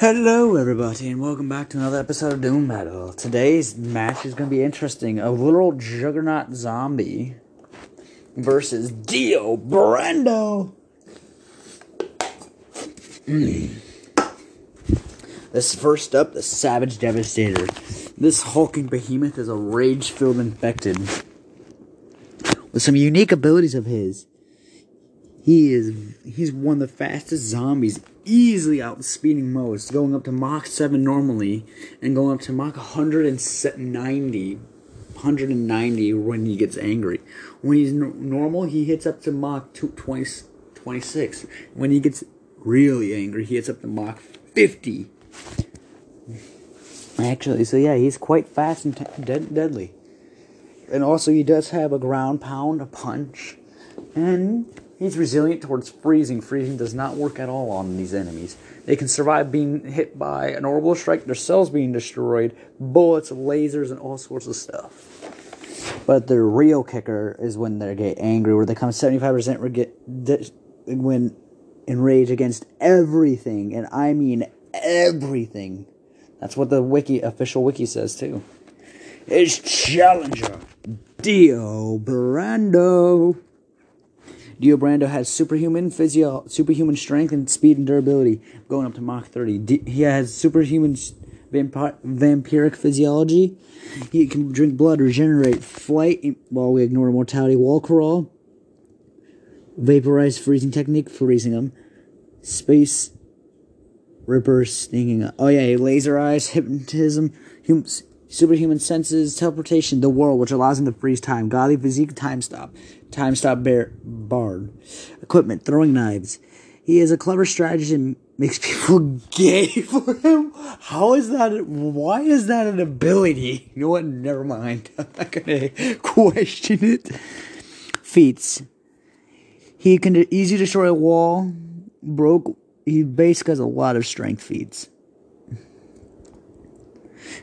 Hello, everybody, and welcome back to another episode of Doom Battle. Today's match is going to be interesting. A literal juggernaut zombie versus Dio Brando. Mm. This first up, the Savage Devastator. This hulking behemoth is a rage-filled infected with some unique abilities of his. He is he's one of the fastest zombies, easily outspeeding most, going up to Mach 7 normally and going up to Mach 190 190 when he gets angry. When he's normal, he hits up to Mach 20, 26. When he gets really angry, he hits up to Mach 50. Actually, so yeah, he's quite fast and dead- deadly. And also, he does have a ground pound, a punch, and He's resilient towards freezing. Freezing does not work at all on these enemies. They can survive being hit by an orbital strike, their cells being destroyed, bullets, lasers, and all sorts of stuff. But the real kicker is when they get angry, where they come 75% get, when enraged against everything, and I mean everything. That's what the wiki official wiki says too. Is Challenger Dio Brando. Dio Brando has superhuman physio, superhuman strength and speed and durability, going up to Mach 30. D- he has superhuman vampir- vampiric physiology. He can drink blood, regenerate, flight while we ignore mortality, wall crawl, vaporized freezing technique, freezing him, space ripper stinging. Oh yeah, laser eyes, hypnotism, hum- superhuman senses, teleportation, the world, which allows him to freeze time, godly physique, time stop, time stop bear, bard, equipment, throwing knives. He is a clever strategist and makes people gay for him. How is that? Why is that an ability? You know what? Never mind. I'm not gonna question it. Feats. He can easily destroy a wall. Broke. He basically has a lot of strength feats.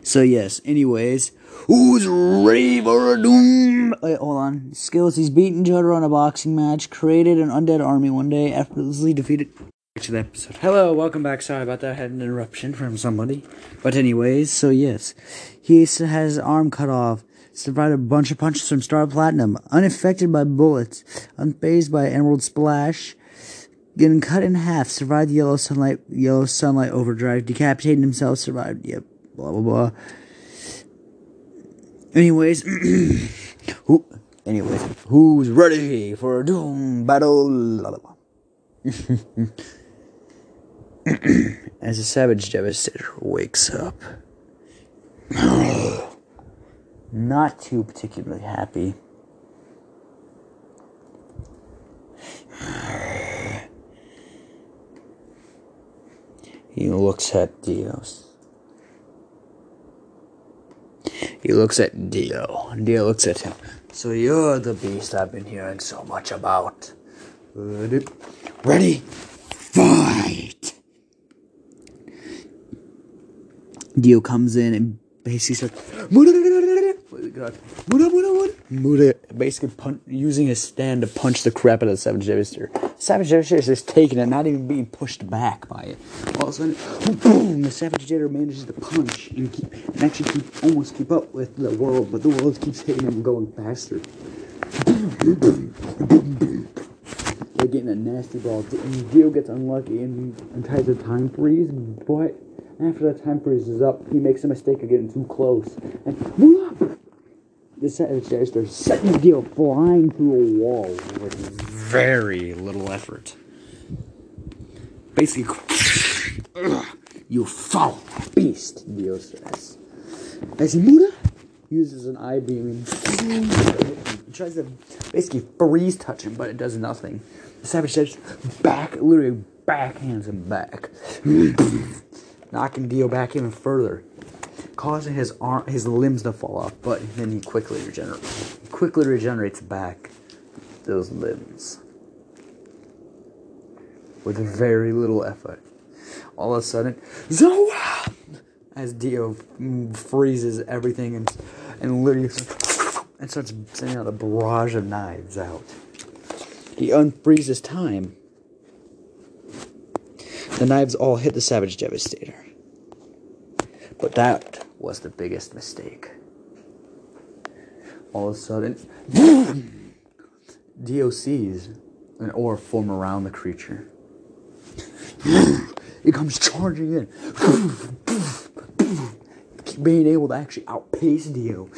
So yes, anyways, who's ready for a doom? Wait, oh, hold on. Skills: He's beaten Jotaro on a boxing match, created an undead army one day, effortlessly defeated. Back To the episode. Hello, welcome back. Sorry about that. I had an interruption from somebody. But anyways, so yes, he has his arm cut off. Survived a bunch of punches from Star Platinum, unaffected by bullets, unfazed by Emerald Splash, getting cut in half, survived the yellow sunlight, yellow sunlight overdrive, decapitated himself, survived. Yep, blah blah blah. Anyways, who? Anyways, who's ready for a doom battle? As a savage devastator wakes up, not too particularly happy. He looks at Dios. He looks at Dio. Dio looks at him. So you're the beast I've been hearing so much about. Ready? Fight! Dio comes in and basically starts Muda basically punch, using his stand to punch the crap out of the Savage Devastator. Savage Devastator is just taking it, not even being pushed back by it. All of a sudden, boom! The Savage Devastator manages to punch and keep and actually keep almost keep up with the world, but the world keeps hitting him going faster. They're getting a nasty ball. Dio gets unlucky and, tries a time freeze, but after the time freeze is up, he makes a mistake of getting too close. And whoop, the Savage Devastator setting Dio flying through a wall very little effort. Basically, you foul beast, Dio says. As uses an eye beam and tries to basically freeze touch him, but it does nothing. The Savage Devastator back, literally backhands him back, knocking Dio back even further causing his arm, his limbs to fall off. But then he quickly regenerates, quickly regenerates back those limbs with very little effort. All of a sudden, Zoa! As Dio freezes everything and and literally and starts sending out a barrage of knives out. He unfreezes time. The knives all hit the Savage Devastator. But that was the biggest mistake. All of a sudden, DOCs an aura form around the creature. It comes charging in, being able to actually outpace Dio.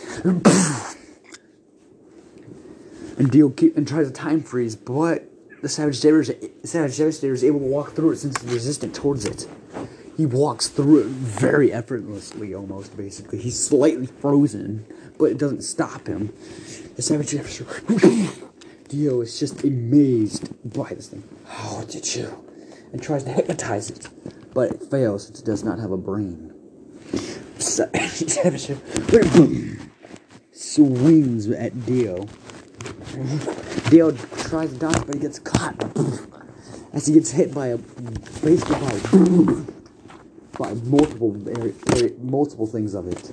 And Dio keep, and tries to time freeze, but the Savage Devastator, Savage Devastator is able to walk through it since it's resistant towards it. He walks through it very effortlessly, almost basically. He's slightly frozen, but it doesn't stop him. The Savage Devastator. Dio is just amazed by this thing. How did you? And tries to hypnotize it, but it fails since it does not have a brain. Swings at Dio. Dio tries to dodge, but he gets caught as he gets hit by a baseball by, by multiple multiple things of it.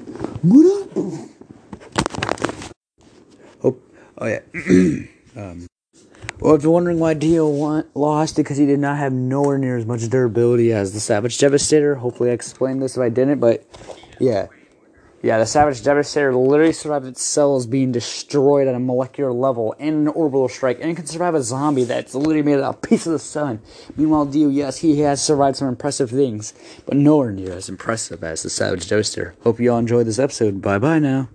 Oh, oh yeah. Um, well, if you're wondering why Dio won, lost, because he did not have nowhere near as much durability as the Savage Devastator. Hopefully, I explained this if I didn't, but yeah. Yeah, the Savage Devastator literally survived its cells being destroyed at a molecular level in an orbital strike, and can survive a zombie that's literally made out of a piece of the sun. Meanwhile, Dio, yes, he has survived some impressive things, but nowhere near as impressive as the Savage Devastator. Hope you all enjoyed this episode. Bye bye now.